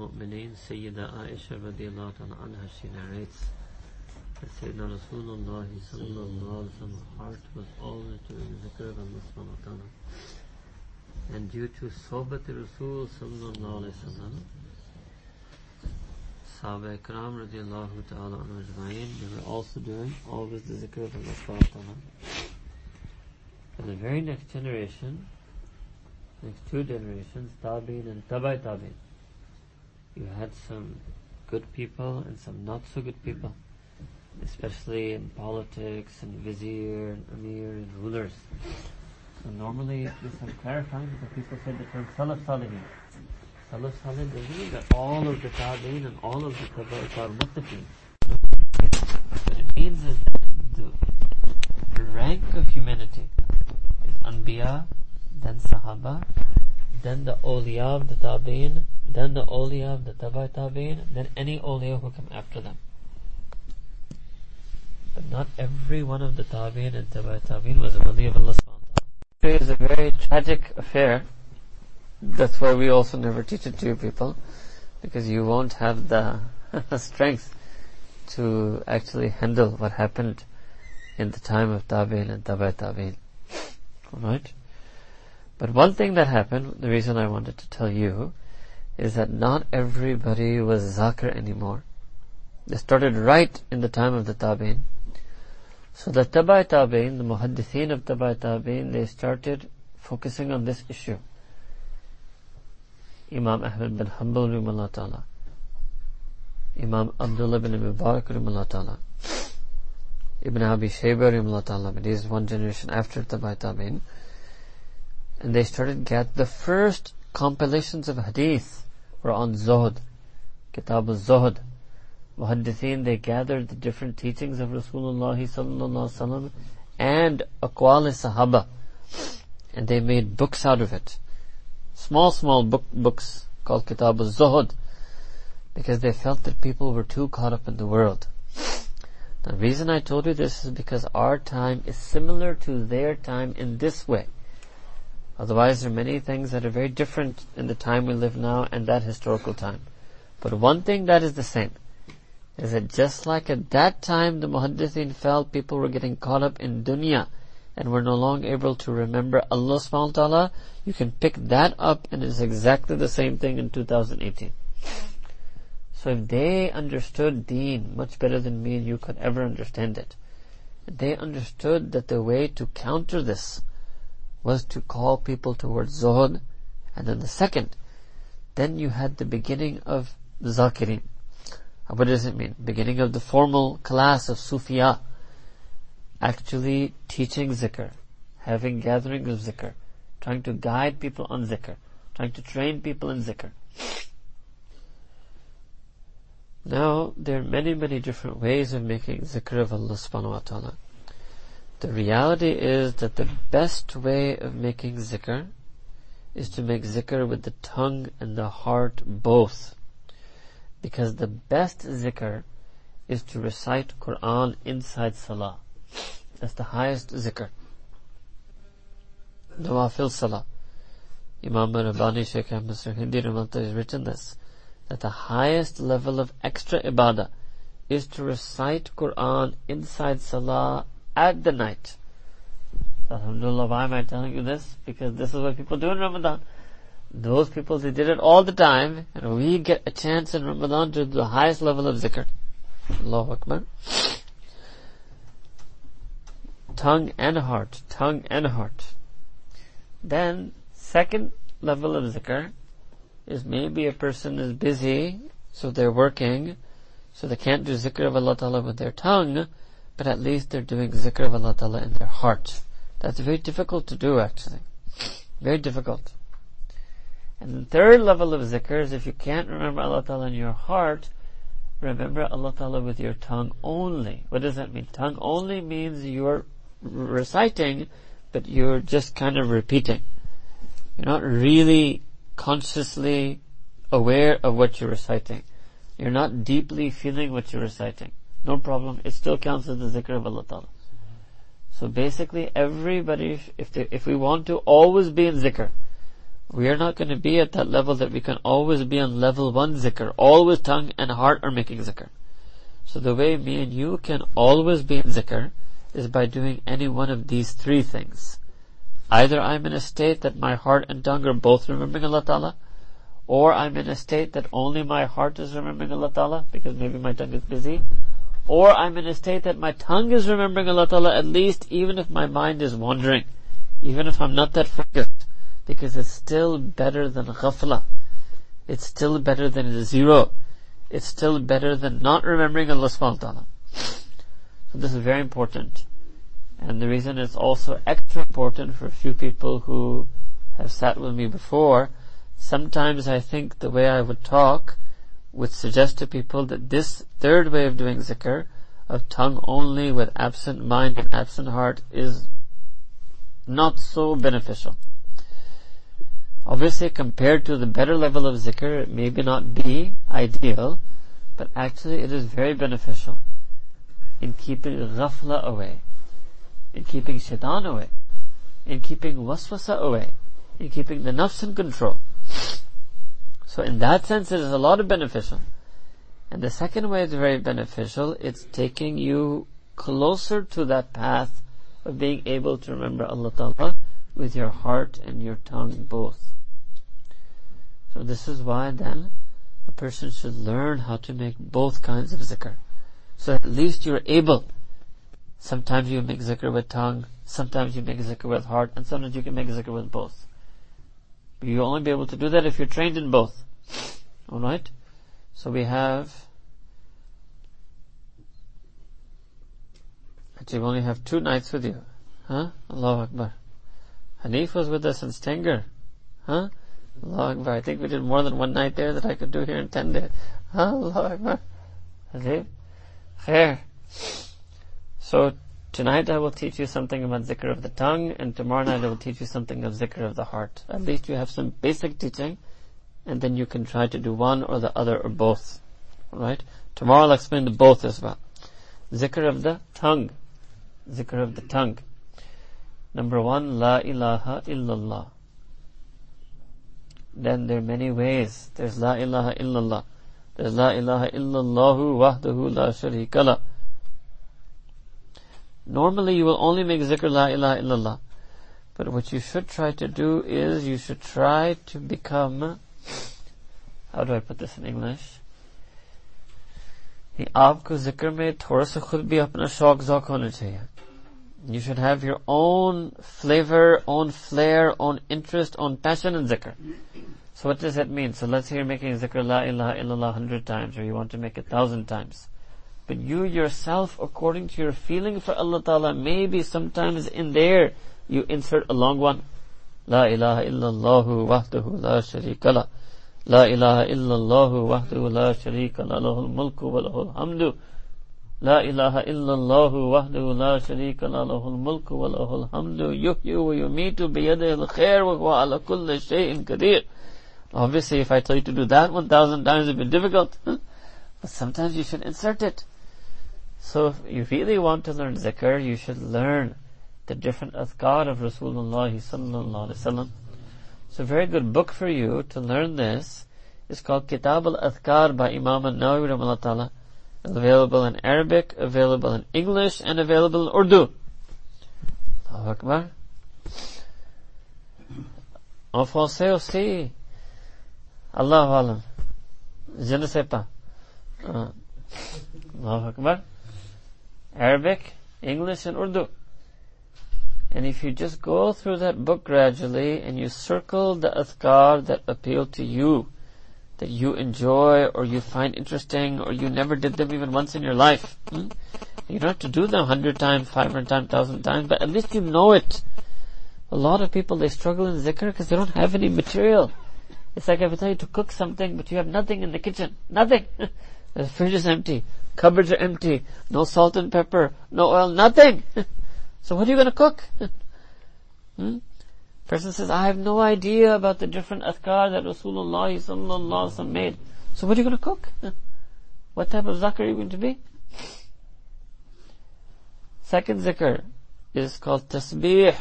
al-Mu'mineen, Sayyida Aisha radiallahu anha, she narrates that Sayyidina Rasulullah sallallahu alayhi heart was always doing zikr of Allah subhanahu wa ta'ala. And due to Sohbat Rasul sallallahu alayhi wa sallam, Sahaba Ikram radiallahu ta'ala anhu they were also doing always the zikr of Allah subhanahu wa ta'ala. For the very next generation, next two generations, Tabi'in and Tabai Tabi'in. You had some good people and some not so good people, especially in politics and vizier and emir and rulers. So normally this I'm clarifying because people say the term Salaf Salihin. Salaf Salihin doesn't mean that all of the Tabi'in and all of the Tabai are muttaqin. What it means is the rank of humanity is Anbiya, then Sahaba, then the awliya of the Tabi'in, then the awliya of the Tabai Tabi'in, then any awliya who come after them. But not every one of the Tabi'in and Tabai Tabi'in was a wali of Allah subhanahu is a very tragic affair. That's why we also never teach it to you people, because you won't have the strength to actually handle what happened in the time of Tabi'in and Tabai Tabi'in. Alright? But one thing that happened, the reason I wanted to tell you, is that not everybody was zakir anymore. They started right in the time of the tabi'in. So the tabai tabi'in, the muhaddithin of tabai tabi'in, they started focusing on this issue. Imam Ahmad bin Hanbal ta'ala. Imam Abdullah bin Mubarak ta'ala. Ibn Abi Shayba ta'ala, but he is one generation after tabai tabi'in and they started get the first compilations of hadith were on Zuhd, Kitab al-Zuhd. Muhaddithin, they gathered the different teachings of Rasulullah sallallahu and Aqwal Sahaba, and they made books out of it. Small, small book, books called Kitab al-Zuhd, because they felt that people were too caught up in the world. The reason I told you this is because our time is similar to their time in this way. Otherwise, there are many things that are very different in the time we live now and that historical time. But one thing that is the same is that just like at that time the muhaddithin felt people were getting caught up in dunya and were no longer able to remember Allah subhanahu wa ta'ala, you can pick that up and it's exactly the same thing in 2018. So if they understood deen much better than me and you could ever understand it, they understood that the way to counter this was to call people towards zuhud, and then the second, then you had the beginning of zakirin. Uh, what does it mean? Beginning of the formal class of Sufiya, actually teaching zikr, having gatherings of zikr, trying to guide people on zikr, trying to train people in zikr. Now, there are many, many different ways of making zikr of Allah subhanahu wa ta'ala. The reality is that the best way of making zikr is to make zikr with the tongue and the heart both. Because the best zikr is to recite Quran inside salah. That's the highest zikr. Nawafil salah. Imam Rabbani Shaykh Ahmad Hindi has written this, that the highest level of extra ibadah is to recite Quran inside salah at the night. Alhamdulillah, why am I telling you this? Because this is what people do in Ramadan. Those people, they did it all the time, and we get a chance in Ramadan to the highest level of zikr. Allahu Akbar. Tongue and heart, tongue and heart. Then, second level of zikr is maybe a person is busy, so they're working, so they can't do zikr of Allah Ta'ala with their tongue, but at least they're doing zikr of Allah Ta'ala in their heart. That's very difficult to do actually. Very difficult. And the third level of zikr is if you can't remember Allah Ta'ala in your heart, remember Allah Ta'ala with your tongue only. What does that mean? Tongue only means you're reciting, but you're just kind of repeating. You're not really consciously aware of what you're reciting. You're not deeply feeling what you're reciting. No problem. It still counts as the zikr of Allah Ta'ala. So basically everybody, if, they, if we want to always be in zikr, we are not going to be at that level that we can always be on level one zikr. Always tongue and heart are making zikr. So the way me and you can always be in zikr is by doing any one of these three things. Either I'm in a state that my heart and tongue are both remembering Allah Ta'ala, or I'm in a state that only my heart is remembering Allah Ta'ala, because maybe my tongue is busy, or I'm in a state that my tongue is remembering Allah Ta'ala at least even if my mind is wandering, even if I'm not that focused, because it's still better than ghafla. It's still better than zero. It's still better than not remembering Allah subhanahu ta'ala. So this is very important. And the reason it's also extra important for a few people who have sat with me before, sometimes I think the way I would talk would suggest to people that this third way of doing zikr, of tongue only with absent mind and absent heart, is not so beneficial. Obviously, compared to the better level of zikr, it may be not be ideal, but actually it is very beneficial in keeping ghafla away, in keeping shaitan away, in keeping waswasa away, in keeping the nafs in control. So in that sense it is a lot of beneficial. And the second way is very beneficial, it's taking you closer to that path of being able to remember Allah Ta'ala with your heart and your tongue both. So this is why then a person should learn how to make both kinds of zikr. So at least you're able. Sometimes you make zikr with tongue, sometimes you make zikr with heart, and sometimes you can make zikr with both. You'll only be able to do that if you're trained in both. Alright? So we have Actually, we only have two nights with you. Huh? Allahu Akbar. Hanif was with us in Stenger. Huh? Allahu Akbar. I think we did more than one night there that I could do here in ten days. Huh? Allahu Akbar. Hanif? Khair. So tonight I will teach you something about zikr of the tongue, and tomorrow night I will teach you something of zikr of the heart. At least you have some basic teaching, and then you can try to do one or the other or both. Right? Tomorrow I'll explain the both as well. Zikr of the tongue. Zikr of the tongue. Number one, La ilaha illallah. Then there are many ways. There's La ilaha illallah. There's La ilaha illallahu wahdahu la sharika. Normally you will only make zikr La ilaha illallah. But what you should try to do is you should try to become, how do I put this in English? कि आपको जिक्र में थोड़ा सा खुद भी अपना शौक जौक होना चाहिए you should have your own flavor, own flair, own interest, own passion in zikr. So what does that mean? So let's say you're making zikr la ilaha illallah hundred times, or you want to make it thousand times. But you yourself, according to your feeling for Allah Ta'ala, maybe sometimes in there you insert a long one. La ilaha illallahu wahdahu la sharika la. La ilaha illallahu wahdahu la sharika la lahul mulku wa lahul hamdu. لا إله إلا الله وحده لا شريك له له الملك وله الحمد يحيي ويميت بيده الخير وهو على كل شيء قدير Obviously, if I tell you to do that 1,000 times, it'd be difficult. but sometimes you should insert it. So if you really want to learn zikr, you should learn the different adhkar of Rasulullah sallallahu alaihi. So a very good book for you to learn this is called Kitab al-Adhkar by Imam al-Nawawi rahimahullah ta'ala. available in Arabic, available in English, and available in Urdu. Allahu Akbar. En français aussi. Allahu Alam. Je ne sais pas. Allahu Akbar. Arabic, English, and Urdu. And if you just go through that book gradually and you circle the athkar that appeal to you, that you enjoy or you find interesting or you never did them even once in your life. Hmm? You don't have to do them hundred times, five hundred times, thousand times, but at least you know it. A lot of people, they struggle in zikr because they don't have any material. It's like if I tell you to cook something, but you have nothing in the kitchen. Nothing. the fridge is empty. Cupboards are empty. No salt and pepper. No oil. Nothing. so what are you going to cook? hmm? Person says, I have no idea about the different adhkar that Rasulullah sallallahu made. So what are you going to cook? What type of zakir are you going to be? Second zikr is called tasbih.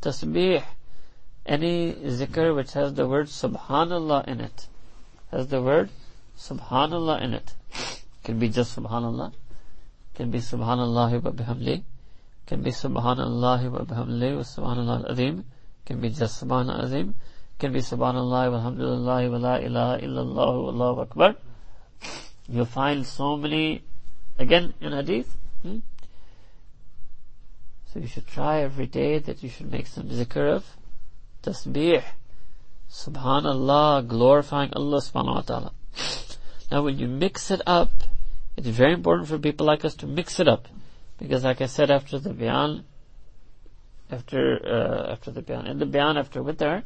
Tasbih. any zikr which has the word subhanallah in it, has the word subhanallah in it. Can be just subhanallah, can be subhanallah wa bihamdi, can be subhanallah wa bihamdi wa subhanallah al-azim, can be just subhanallah azim, can be subhanallah walhamdulillah wa la ilaha illallah wallahu akbar. You'll find so many, again in hadith, hmm? So you should try every day that you should make some zikr of tasbih, subhanallah, glorifying Allah subhanahu wa ta'ala. Now when you mix it up, it's very important for people like us to mix it up. Because like I said after the bayan, after, uh, after the bayan, in the bayan after witr,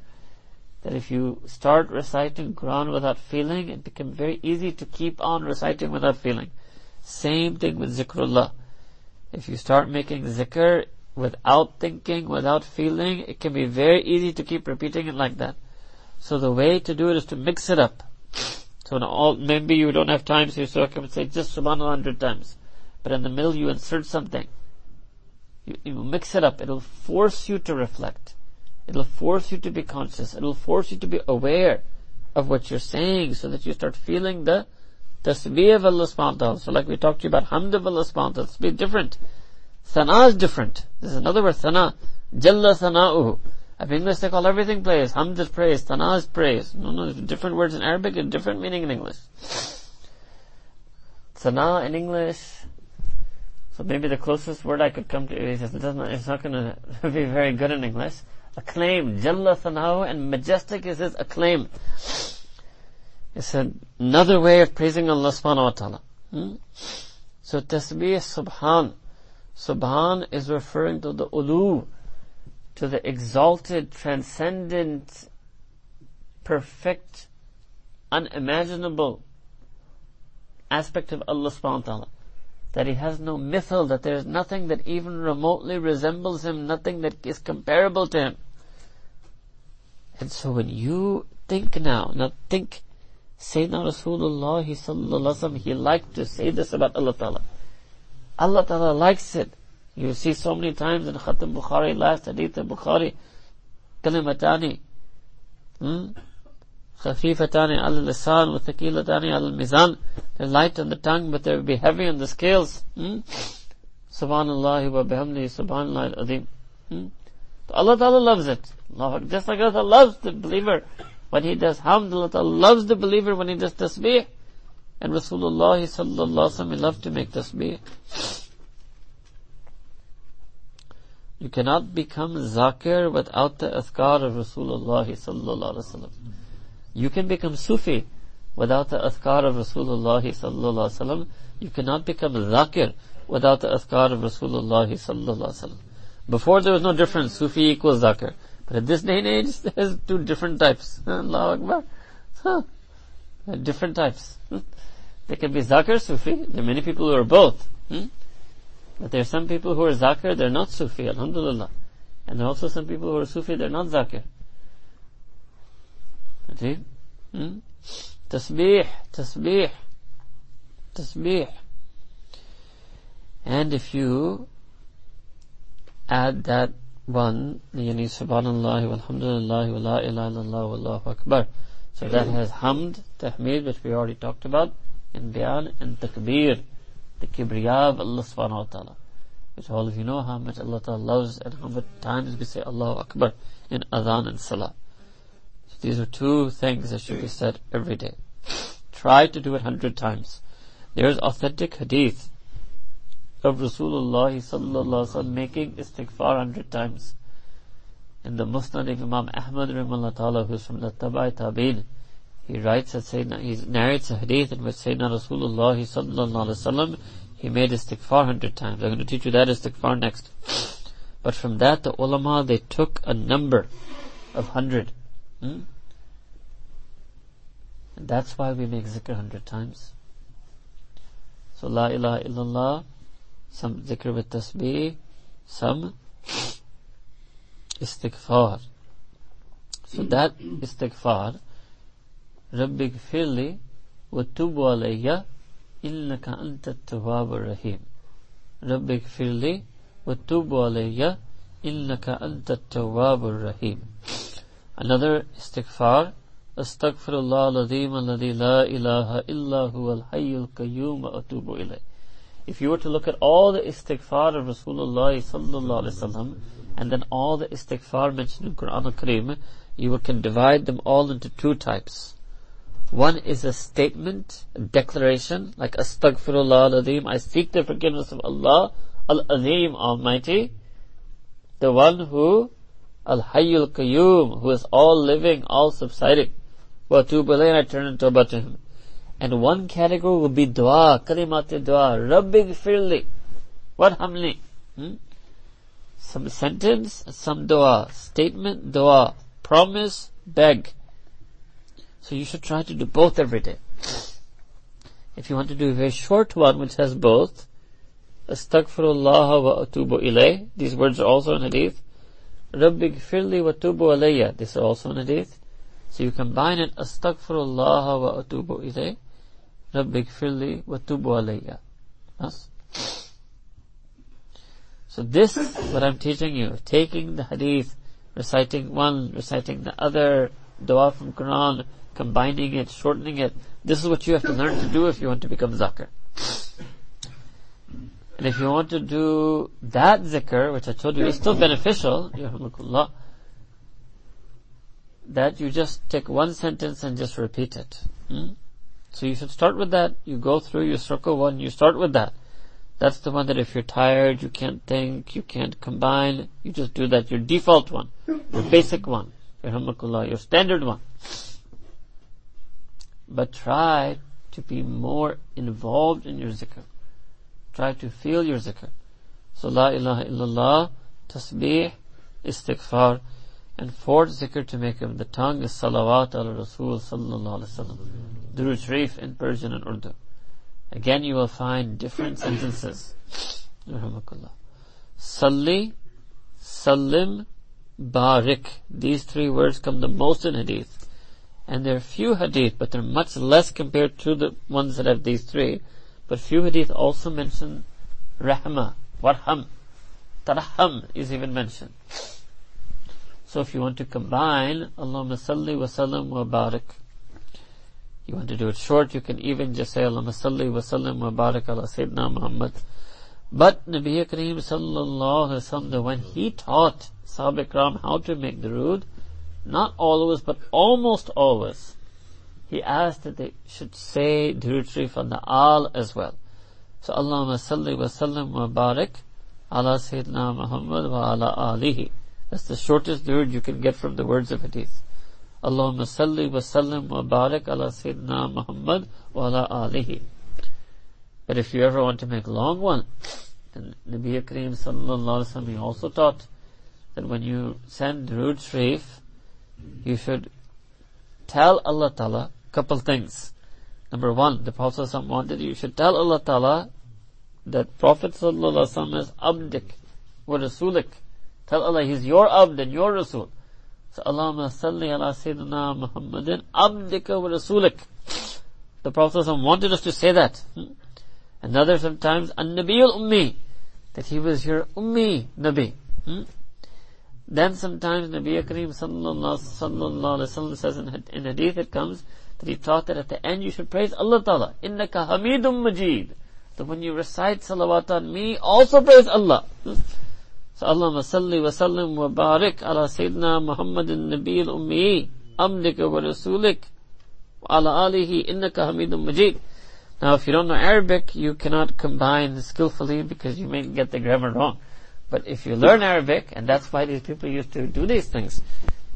that if you start reciting Quran without feeling, it becomes very easy to keep on reciting without feeling. Same thing with zikrullah. If you start making zikr without thinking, without feeling, it can be very easy to keep repeating it like that. So the way to do it is to mix it up. So all, maybe you don't have time, so you say just subhanallah hundred times. But in the middle you insert something. You, you mix it up. It'll force you to reflect. It'll force you to be conscious. It'll force you to be aware of what you're saying so that you start feeling the tasbih of Allah subhanahu. So like we talked to you about hamd of Allah subhanahu ta'ala, different. Sana is different. This is another word, sana. Jalla sana'uhu. In English they call everything praise. Hamd is praise. Sana is praise. No, no, different words in Arabic and different meaning in English. Sana in English. So maybe the closest word I could come to is it doesn't, it's not to be very good in English. Acclaim. Jalla sana'uhu and majestic is his acclaim. It's another way of praising Allah subhanahu wa ta'ala. Hmm? So tasbih subhan. Subhan is referring to the ulu, to the exalted, transcendent, perfect, unimaginable aspect of Allah subhanahu wa ta'ala. That He has no mithal, that there is nothing that even remotely resembles Him, nothing that is comparable to Him. And so when you think now, now think, Sayyidina Rasulullah, he liked to say this about Allah Ta'ala. Allah Ta'ala likes it. You see so many times in Khatam Bukhari, last Hadith of Bukhari, Kalimatani, hmm? Khafifatani al lisan wa thaqilatani al mizan. They're light on the tongue, but they'll be heavy on the scales. Hmm? Subhanallah wa bihamdi, subhanallah al-azim. Hmm? Allah Ta'ala loves it. Just like Allah loves the believer when he does hamd, Allah Ta'ala loves the believer when he does tasbih. And Rasulullah sallallahu alaihi wasallam loved to make tasbih. You cannot become zakir without the azkar of Rasulullah sallallahu alaihi wasallam. You can become Sufi without the azkar of Rasulullah sallallahu alaihi wasallam. You cannot become zakir without the azkar of Rasulullah sallallahu alaihi wasallam. Before there was no difference, Sufi equals zakir. But at this day and age, there's two different types. Allahu Akbar. Huh. Different types. They can be Zakir, Sufi. There are many people who are both. Hmm? But there are some people who are Zakir, they're not Sufi, Alhamdulillah. And there are also some people who are Sufi, they're not Zakir. See? Hmm? Tasbih, tasbih, tasbih. And if you add that one, yani subhanallah walhamdulillah wa la ilaha illallah wallahu akbar. So that has hamd, tahmid, which we already talked about in bayan and takbir, the kibriya of Allah subhanahu wa ta'ala. Which all of you know how much Allah ta'ala loves and how many times we say Allahu Akbar in adhan and salah. So these are two things that should be said every day. Try to do it hundred times. There is authentic hadith of Rasulullah sallallahu alaihi making istighfar hundred times. In the Musnad of Imam Ahmad ta'ala, who's from the Tabai Tabi'in, he writes that Sayyidina, he narrates a hadith in which Sayyidina Rasulullah sallallahu alaihi wasallam, he made istighfar hundred times. I'm going to teach you that istighfar next. But from that, the ulama, they took a number of hundred. Hmm? And that's why we make zikr hundred times. So la ilaha illallah, some zikr with tasbih, some istighfar. So that istighfar, رب اغفر لي وتب علي إنك أنت التواب الرحيم رب اغفر لي وتب علي إنك أنت التواب الرحيم Another istighfar, Astaghfirullah al-Azim alladhi la ilaha illa huwa al-hayyul qayyum wa atubu ilayh. If you were to look at all the istighfar of Rasulullah sallallahu alaihi wasallam, and then all the istighfar mentioned in Quran al-Kareem, you can divide them all into two types. One is a statement, a declaration, like Astaghfirullah al-Azim, I seek the forgiveness of Allah, Al-Azim, Almighty, the one who, Al-Hayyul Qayyum, who is all living, all subsiding. Wa tubu I turn into to him. And one category will be dua, kalimat dua, Rabbi firli, what hamli? Hmm? Some sentence, some dua, statement, dua, promise, beg. So you should try to do both every day. If you want to do a very short one which has both, Astaghfirullah wa atubu ilayh. These words are also in hadith. Rabbi gfirli wa tubu alayya. This is also in hadith. So you combine it, Astaghfirullah wa atubu ilayh. Rabbi gfirli wa tubu alayya. So this is what I'm teaching you. Taking the hadith, reciting one, reciting the other, dua from Quran, combining it, shortening it. This is what you have to learn to do if you want to become zakir. And if you want to do that zikr, which I told you is still beneficial, that you just take one sentence and just repeat it. Hmm? So you should start with that. You go through, you circle one, you start with that. That's the one that if you're tired, you can't think, you can't combine, you just do that. Your default one, your basic one, your standard one. But try to be more involved in your zikr. Try to feel your zikr. So la ilaha illallah, tasbih, istighfar, and fourth zikr to make of the tongue is salawat ala Rasul sallallahu alaihi wasallam. Durud Sharif in Persian and Urdu. Again you will find different sentences. Salli, Salim, Barik. These three words come the most in hadith. And there are few hadith, but they're much less compared to the ones that have these three. But few hadith also mention rahma, warham, taraham is even mentioned. So if you want to combine Allahumma salli wa sallam wa barak, you want to do it short, you can even just say Allahumma salli wa sallam wa barak ala Sayyidina Muhammad. But Nabi Kareem sallallahu alaihi wasallam, when he taught Sahaba Ikram how to make the rood, not always, but almost always, he asked that they should say Durud Sharif on the Al as well. So Allahumma salli wa sallim wa barik ala Sayyidina Muhammad wa ala alihi. That's the shortest Durud you can get from the words of hadith. Allahumma salli wa sallim wa barik ala Sayyidina Muhammad wa ala alihi. But if you ever want to make a long one, then Nabi Kareem sallallahu alaihi wasallam he also taught that when you send Durud Sharif, you should tell Allah Ta'ala a couple things. Number one, the Prophet wanted you should tell Allah Ta'ala that Prophet Sallallahu is abdik wa rasulik. Tell Allah He's your abd and your rasul. So Allahumma salli ala Sayyidina Muhammadin abdika wa rasulik. The Prophet wanted us to say that. Hmm? Another sometimes, an-nabiyul ummi. That he was your ummi nabi. Hmm? Then sometimes Nabi Kareem sallallahu, alayhi wa says in, in hadith it comes that he taught that at the end you should praise Allah Ta'ala. Innaka hamidum majid. So when you recite salawat on me, also praise Allah. So Allahumma salli wa sallim wa barik ala Sayyidina Muhammadin Nabil Ummi abdika wa rasulik wa ala alihi innaka hamidum majid. Now if you don't know Arabic, you cannot combine skillfully because you may get the grammar wrong. But if you learn Arabic, and that's why these people used to do these things,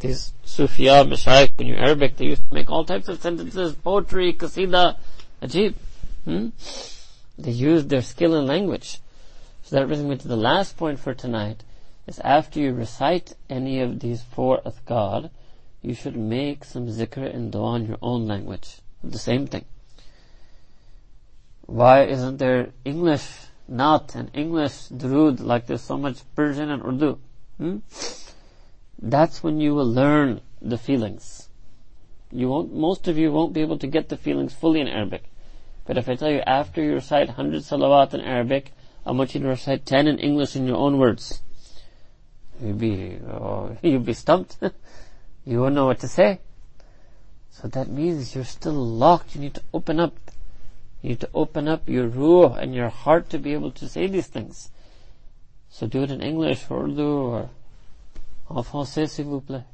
these Sufiya, Mashayikh, when you're Arabic, they used to make all types of sentences, poetry, qasida, ajib. Hmm? They used their skill in language. So that brings me to the last point for tonight, is after you recite any of these four adhkar, you should make some zikr and dua in your own language. The same thing. Why isn't there English not an English Durud like there's so much Persian and Urdu. Hmm? That's when you will learn the feelings. You won't, most of you won't be able to get the feelings fully in Arabic. But if I tell you after you recite 100 salawat in Arabic, I want you to recite 10 in English in your own words. You'd be, oh, you'd be stumped. You won't know what to say. So that means you're still locked. You need to open up. You need to open up your ruh and your heart to be able to say these things. So do it in English Urdu or en français s'il vous plaît.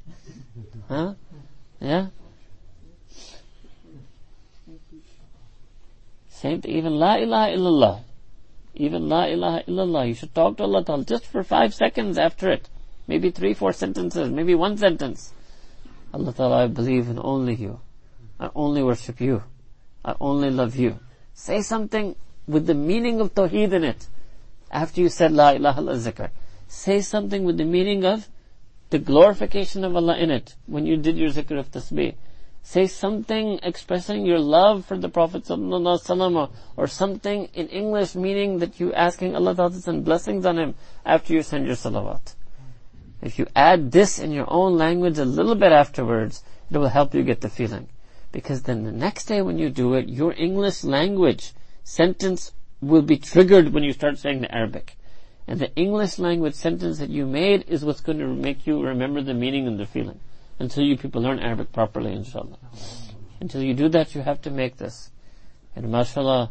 Huh? Yeah? Same thing, even La ilaha illallah. Even La ilaha illallah. You should talk to Allah Ta'ala just for five seconds after it. Maybe three, four sentences, maybe one sentence. Allah Ta'ala, I believe in only you. I only worship you. I only love you. Say something with the meaning of Tawheed in it. After you said La ilaha illa zikr. Say something with the meaning of the glorification of Allah in it when you did your zikr of tasbih. Say something expressing your love for the Prophet or something in English meaning that you asking Allah to send blessings on him after you send your salawat. If you add this in your own language a little bit afterwards, it will help you get the feeling. Because then the next day when you do it, your English language sentence will be triggered when you start saying the Arabic. And the English language sentence that you made is what's going to make you remember the meaning and the feeling until you people learn Arabic properly, inshallah. Until you do that, you have to make this. And mashallah,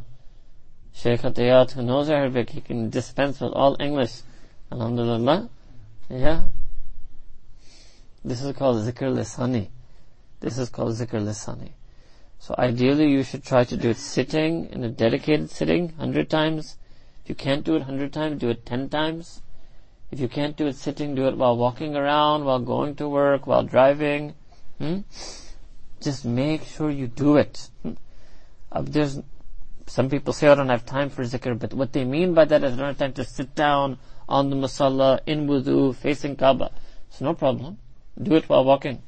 Shaykh Atiyat, who knows Arabic, he can dispense with all English. Alhamdulillah. Yeah. This is called zikr lisani. This is called zikr lisani. So ideally you should try to do it sitting, in a dedicated sitting, hundred times. If you can't do it hundred times, do it ten times. If you can't do it sitting, do it while walking around, while going to work, while driving. Hmm? Just make sure you do it. Hmm? Uh, there's, some people say, I don't have time for zikr, but what they mean by that is I don't have time to sit down on the masala, in wudu, facing Kaaba. It's no problem. Do it while walking.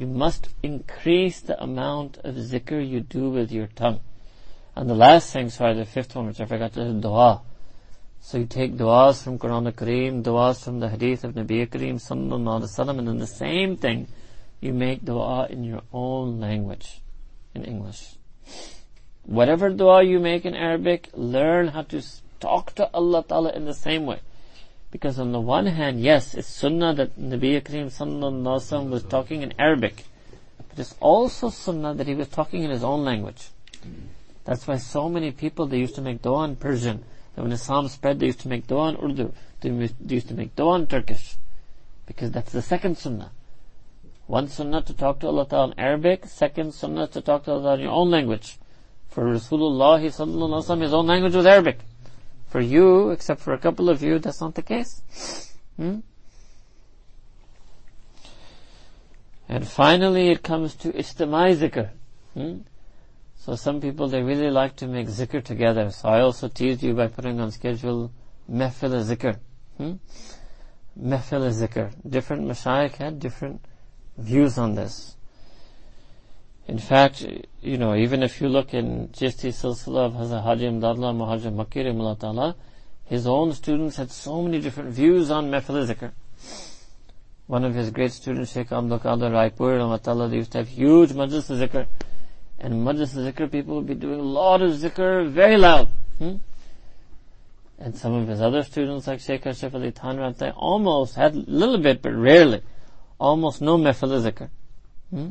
You must increase the amount of zikr you do with your tongue. And the last thing, sorry, the fifth one, which I forgot, is dua. So you take du'as from Quran al-Kareem, du'as from the hadith of Nabi Kareem sallallahu alaihi wasallam, and then the same thing, you make dua in your own language, in English. Whatever dua you make in Arabic, learn how to talk to Allah Ta'ala in the same way. Because on the one hand, yes, it's sunnah that Nabi Kareem sallallahu was talking in Arabic, but it's also sunnah that he was talking in his own language. That's why so many people, they used to make dua in Persian, and when Islam spread, they used to make dua in Urdu. They used to make dua in Turkish. Because that's the second sunnah. One sunnah to talk to Allah Ta'ala in Arabic, second sunnah to talk to Allah in your own language. For Rasulullah sallallahu his own language was Arabic. For you, except for a couple of you, that's not the case. Hmm? And finally it comes to istimai zikr. Hmm? So some people, they really like to make zikr together. So I also teased you by putting on schedule mehfil zikr. Hmm? Mehfil zikr. Different mashayikh had different views on this. In fact, you know, even if you look in Chishti Silsila of Hazrat Haji Imdadullah Muhajir Makki Ta'ala, his own students had so many different views on mehfil zikr. One of his great students, Sheikh Abdul Qadir Raipur, they used to have huge majlis zikr and Majlis Zikr people would be doing a lot of zikr very loud. Hmm? And some of his other students like Sheikh Ashraf Ali Thanwi, they almost had a little bit, but rarely, almost no mehfil zikr. Hmm?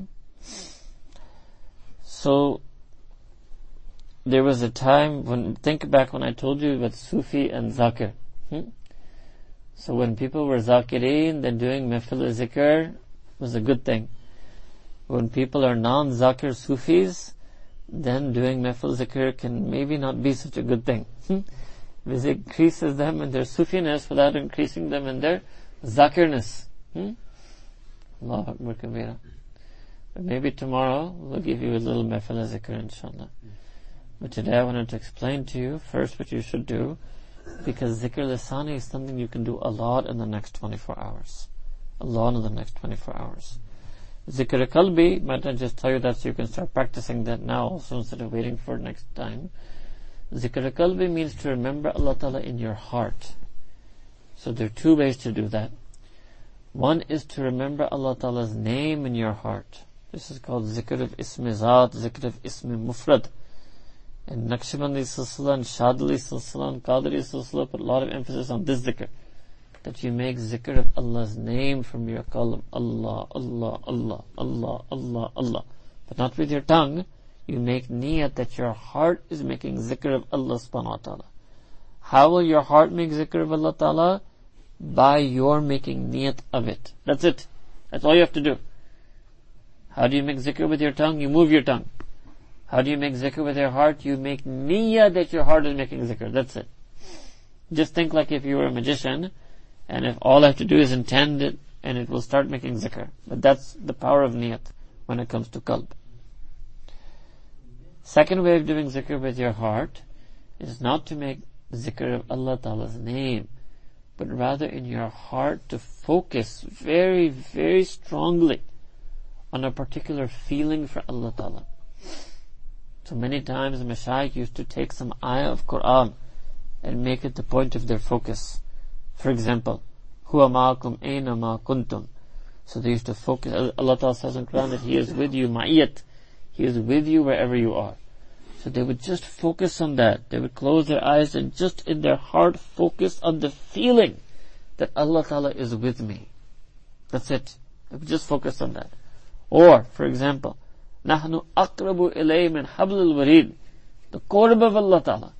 So, there was a time when, think back when I told you about Sufi and Zakir. Hmm? So when people were Zakireen, then doing mehfil zikr was a good thing when people are non-zakir Sufis, then doing mehfil zikr can maybe not be such a good thing. Hmm? Increases them in their Sufiness without increasing them in their zakirness. Hmm? Allah Akbar Kabira. But maybe tomorrow we'll give you a little mehfil zikr inshallah. But today I wanted to explain to you first what you should do because zikr lisani is something you can do a lot in the next 24 hours. A lot in the next 24 hours. Zikr kalbi, might I just tell you that so you can start practicing that now also instead of waiting for next time. Zikr kalbi means to remember Allah Ta'ala in your heart. So there are two ways to do that. One is to remember Allah Ta'ala's name in your heart. This is called zikr of ismi zat, zikr of ismi mufrad. And Naqshbandi Silsila and Shadli Silsila and Qadri Silsila put a lot of emphasis on this zikr. that you make zikr of Allah's name from your qalb. Allah, Allah, Allah, Allah, Allah, Allah. But not with your tongue. You make niyat that your heart is making zikr of Allah subhanahu wa ta'ala. How will your heart make zikr of Allah ta'ala? By your making niyat of it. That's it. That's all you have to do. How do you make zikr with your tongue? You move your tongue. How do you make zikr with your heart? You make niyyah that your heart is making zikr. That's it. Just think like if you were a magician, and if all I have to do is intend it, and it will start making zikr. But that's the power of niyat when it comes to qalb. Second way of doing zikr with your heart is not to make zikr of Allah Ta'ala's name, but rather in your heart to focus very, very strongly on a particular feeling for Allah Ta'ala. So many times the Mashaykh used to take some ayah of Quran and make it the point of their focus. For example, Huwa ma'akum aina ma kuntum. So they used to focus, Allah Ta'ala says in Quran that He is with you, ma'iyat. He is with you wherever you are. So they would just focus on that. They would close their eyes and just in their heart focus on the feeling that Allah Ta'ala is with me. That's it. They would just focus on that. Or, for example, نحن أقرب إليه من حبل الوريد the qurb of Allah Ta'ala.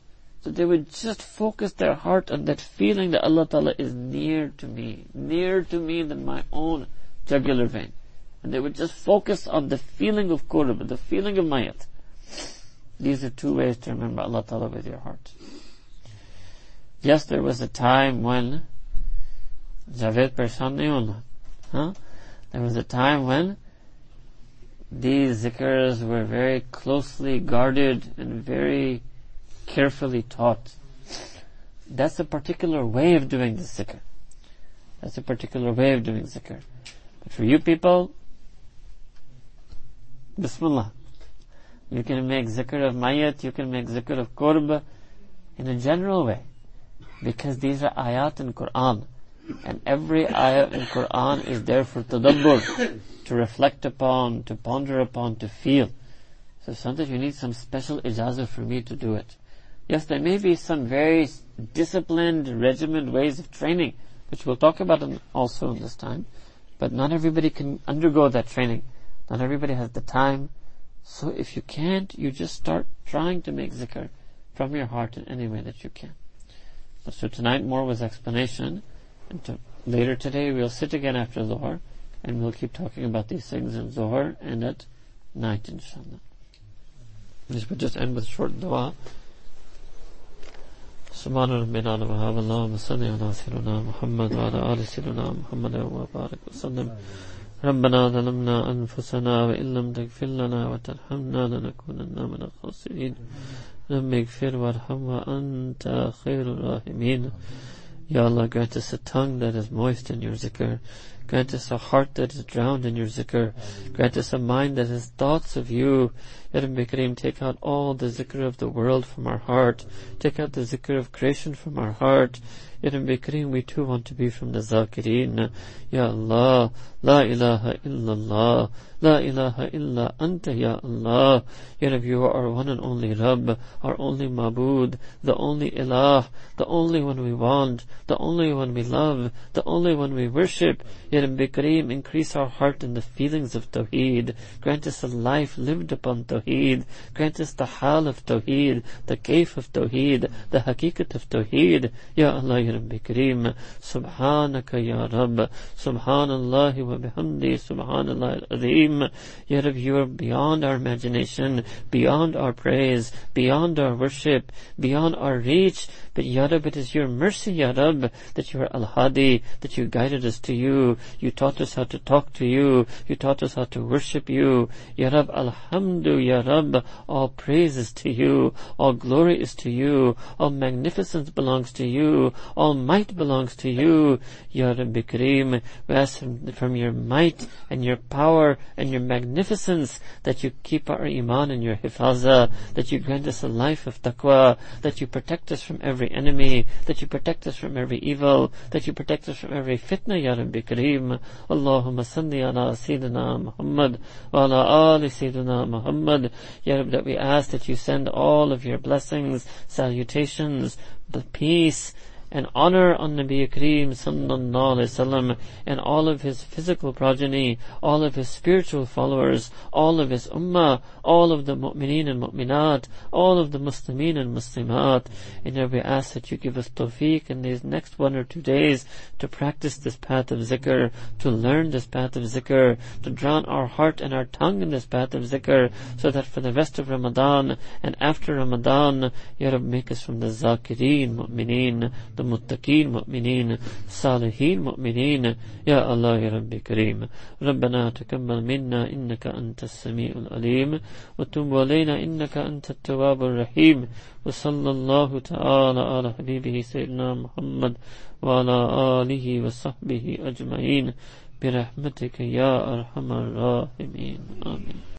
So they would just focus their heart on that feeling that Allah Ta'ala is near to me, near to me than my own jugular vein. And they would just focus on the feeling of qurb, the feeling of mayat. These are two ways to remember Allah Ta'ala with your heart. Yes, there was a time when Javed Pershan huh? There was a time when these zikrs were very closely guarded and very carefully taught. That's a particular way of doing the zikr. That's a particular way of doing zikr. But for you people, Bismillah. You can make zikr of mayat, you can make zikr of qurb in a general way. Because these are ayat in Quran. And every ayah in Quran is there for tadabbur to reflect upon, to ponder upon, to feel. So sometimes you need some special ijazah for me to do it. Yes, there may be some very disciplined, regimented ways of training, which we'll talk about also in this time. But not everybody can undergo that training. Not everybody has the time. So if you can't, you just start trying to make zikr from your heart in any way that you can. So tonight more was explanation, later today we'll sit again after Dhuhr, and we'll keep talking about these things in Zohar and at night, inshallah. This will just end with short dua. سبحان ربنا وهاب اللهم صل على سيدنا محمد وعلى آل سيدنا محمد وبارك وسلم ربنا ظلمنا أنفسنا وإن لم تغفر لنا وترحمنا لنكونن من الخاسرين رب اغفر وارحم وأنت خير الراحمين Ya Allah, grant us a tongue that is moist in your zikr. Grant us a heart that is drowned in your zikr. Grant us a mind that has thoughts of you. Ya Rabbi Kareem, take out all the zikr of the world from our heart. Take out the zikr of creation from our heart. Ya Rabbi Kareem, we too want to be from the Zakirin. Ya Allah, La ilaha illallah. La ilaha illa anta ya Allah. Ya Rabbi, you are our one and only Rabb, our only Mabud, the only Ilah, the only one we want, the only one we love, the only one we worship. Ya Rabbi Kareem, increase our heart in the feelings of Tawheed. Grant us a life lived upon Tawheed. Grant us the hal of Tawheed, the kaif of Tawheed, the hakikat of Tawheed. Ya Allah, Ya Rabbi Kareem, Subhanaka Ya Rabb, Subhanallah wa bihamdi, Subhanallah al-Azim. Ya Rabbi, you are beyond our imagination, beyond our praise, beyond our worship, beyond our reach. But Ya Rab, it is your mercy, Ya Rab, that you are Al-Hadi, that you guided us to you. You taught us how to talk to you. You taught us how to worship you. Ya Rab, Alhamdu, Ya Rab, all praise is to you. All glory is to you. All magnificence belongs to you. All might belongs to you. Ya Rabbi Kareem, we ask from your might and your power and your magnificence that you keep our iman and your hifazah, that you grant us a life of taqwa, that you protect us from every enemy, that you protect us from every evil, that you protect us from every fitna, Ya Rabbi Kareem. Allahumma salli ala Sayyidina Muhammad wa ala ali Sayyidina Muhammad. Ya Rabbi, that we ask that you send all of your blessings, salutations, the peace, and honor on Nabi Kareem sallallahu alaihi wasallam and all of his physical progeny, all of his spiritual followers, all of his ummah, all of the mu'mineen and mu'minat, all of the muslimin and muslimat. And we ask that you give us tawfiq in these next one or two days to practice this path of zikr, to learn this path of zikr, to drown our heart and our tongue in this path of zikr, so that for the rest of Ramadan and after Ramadan, Ya Rabbi, make us from the zakireen, mu'mineen, muttaqeen mu'mineen صالحين مؤمنين. يا الله يا ربي كريم ربنا تقبل منا إنك أنت السميع العليم. وتب علينا إنك أنت التواب الرحيم. وصلى الله تعالى على حبيبه سيدنا محمد وعلى آله وصحبه أجمعين. برحمتك يا أرحم الراحمين. آمين.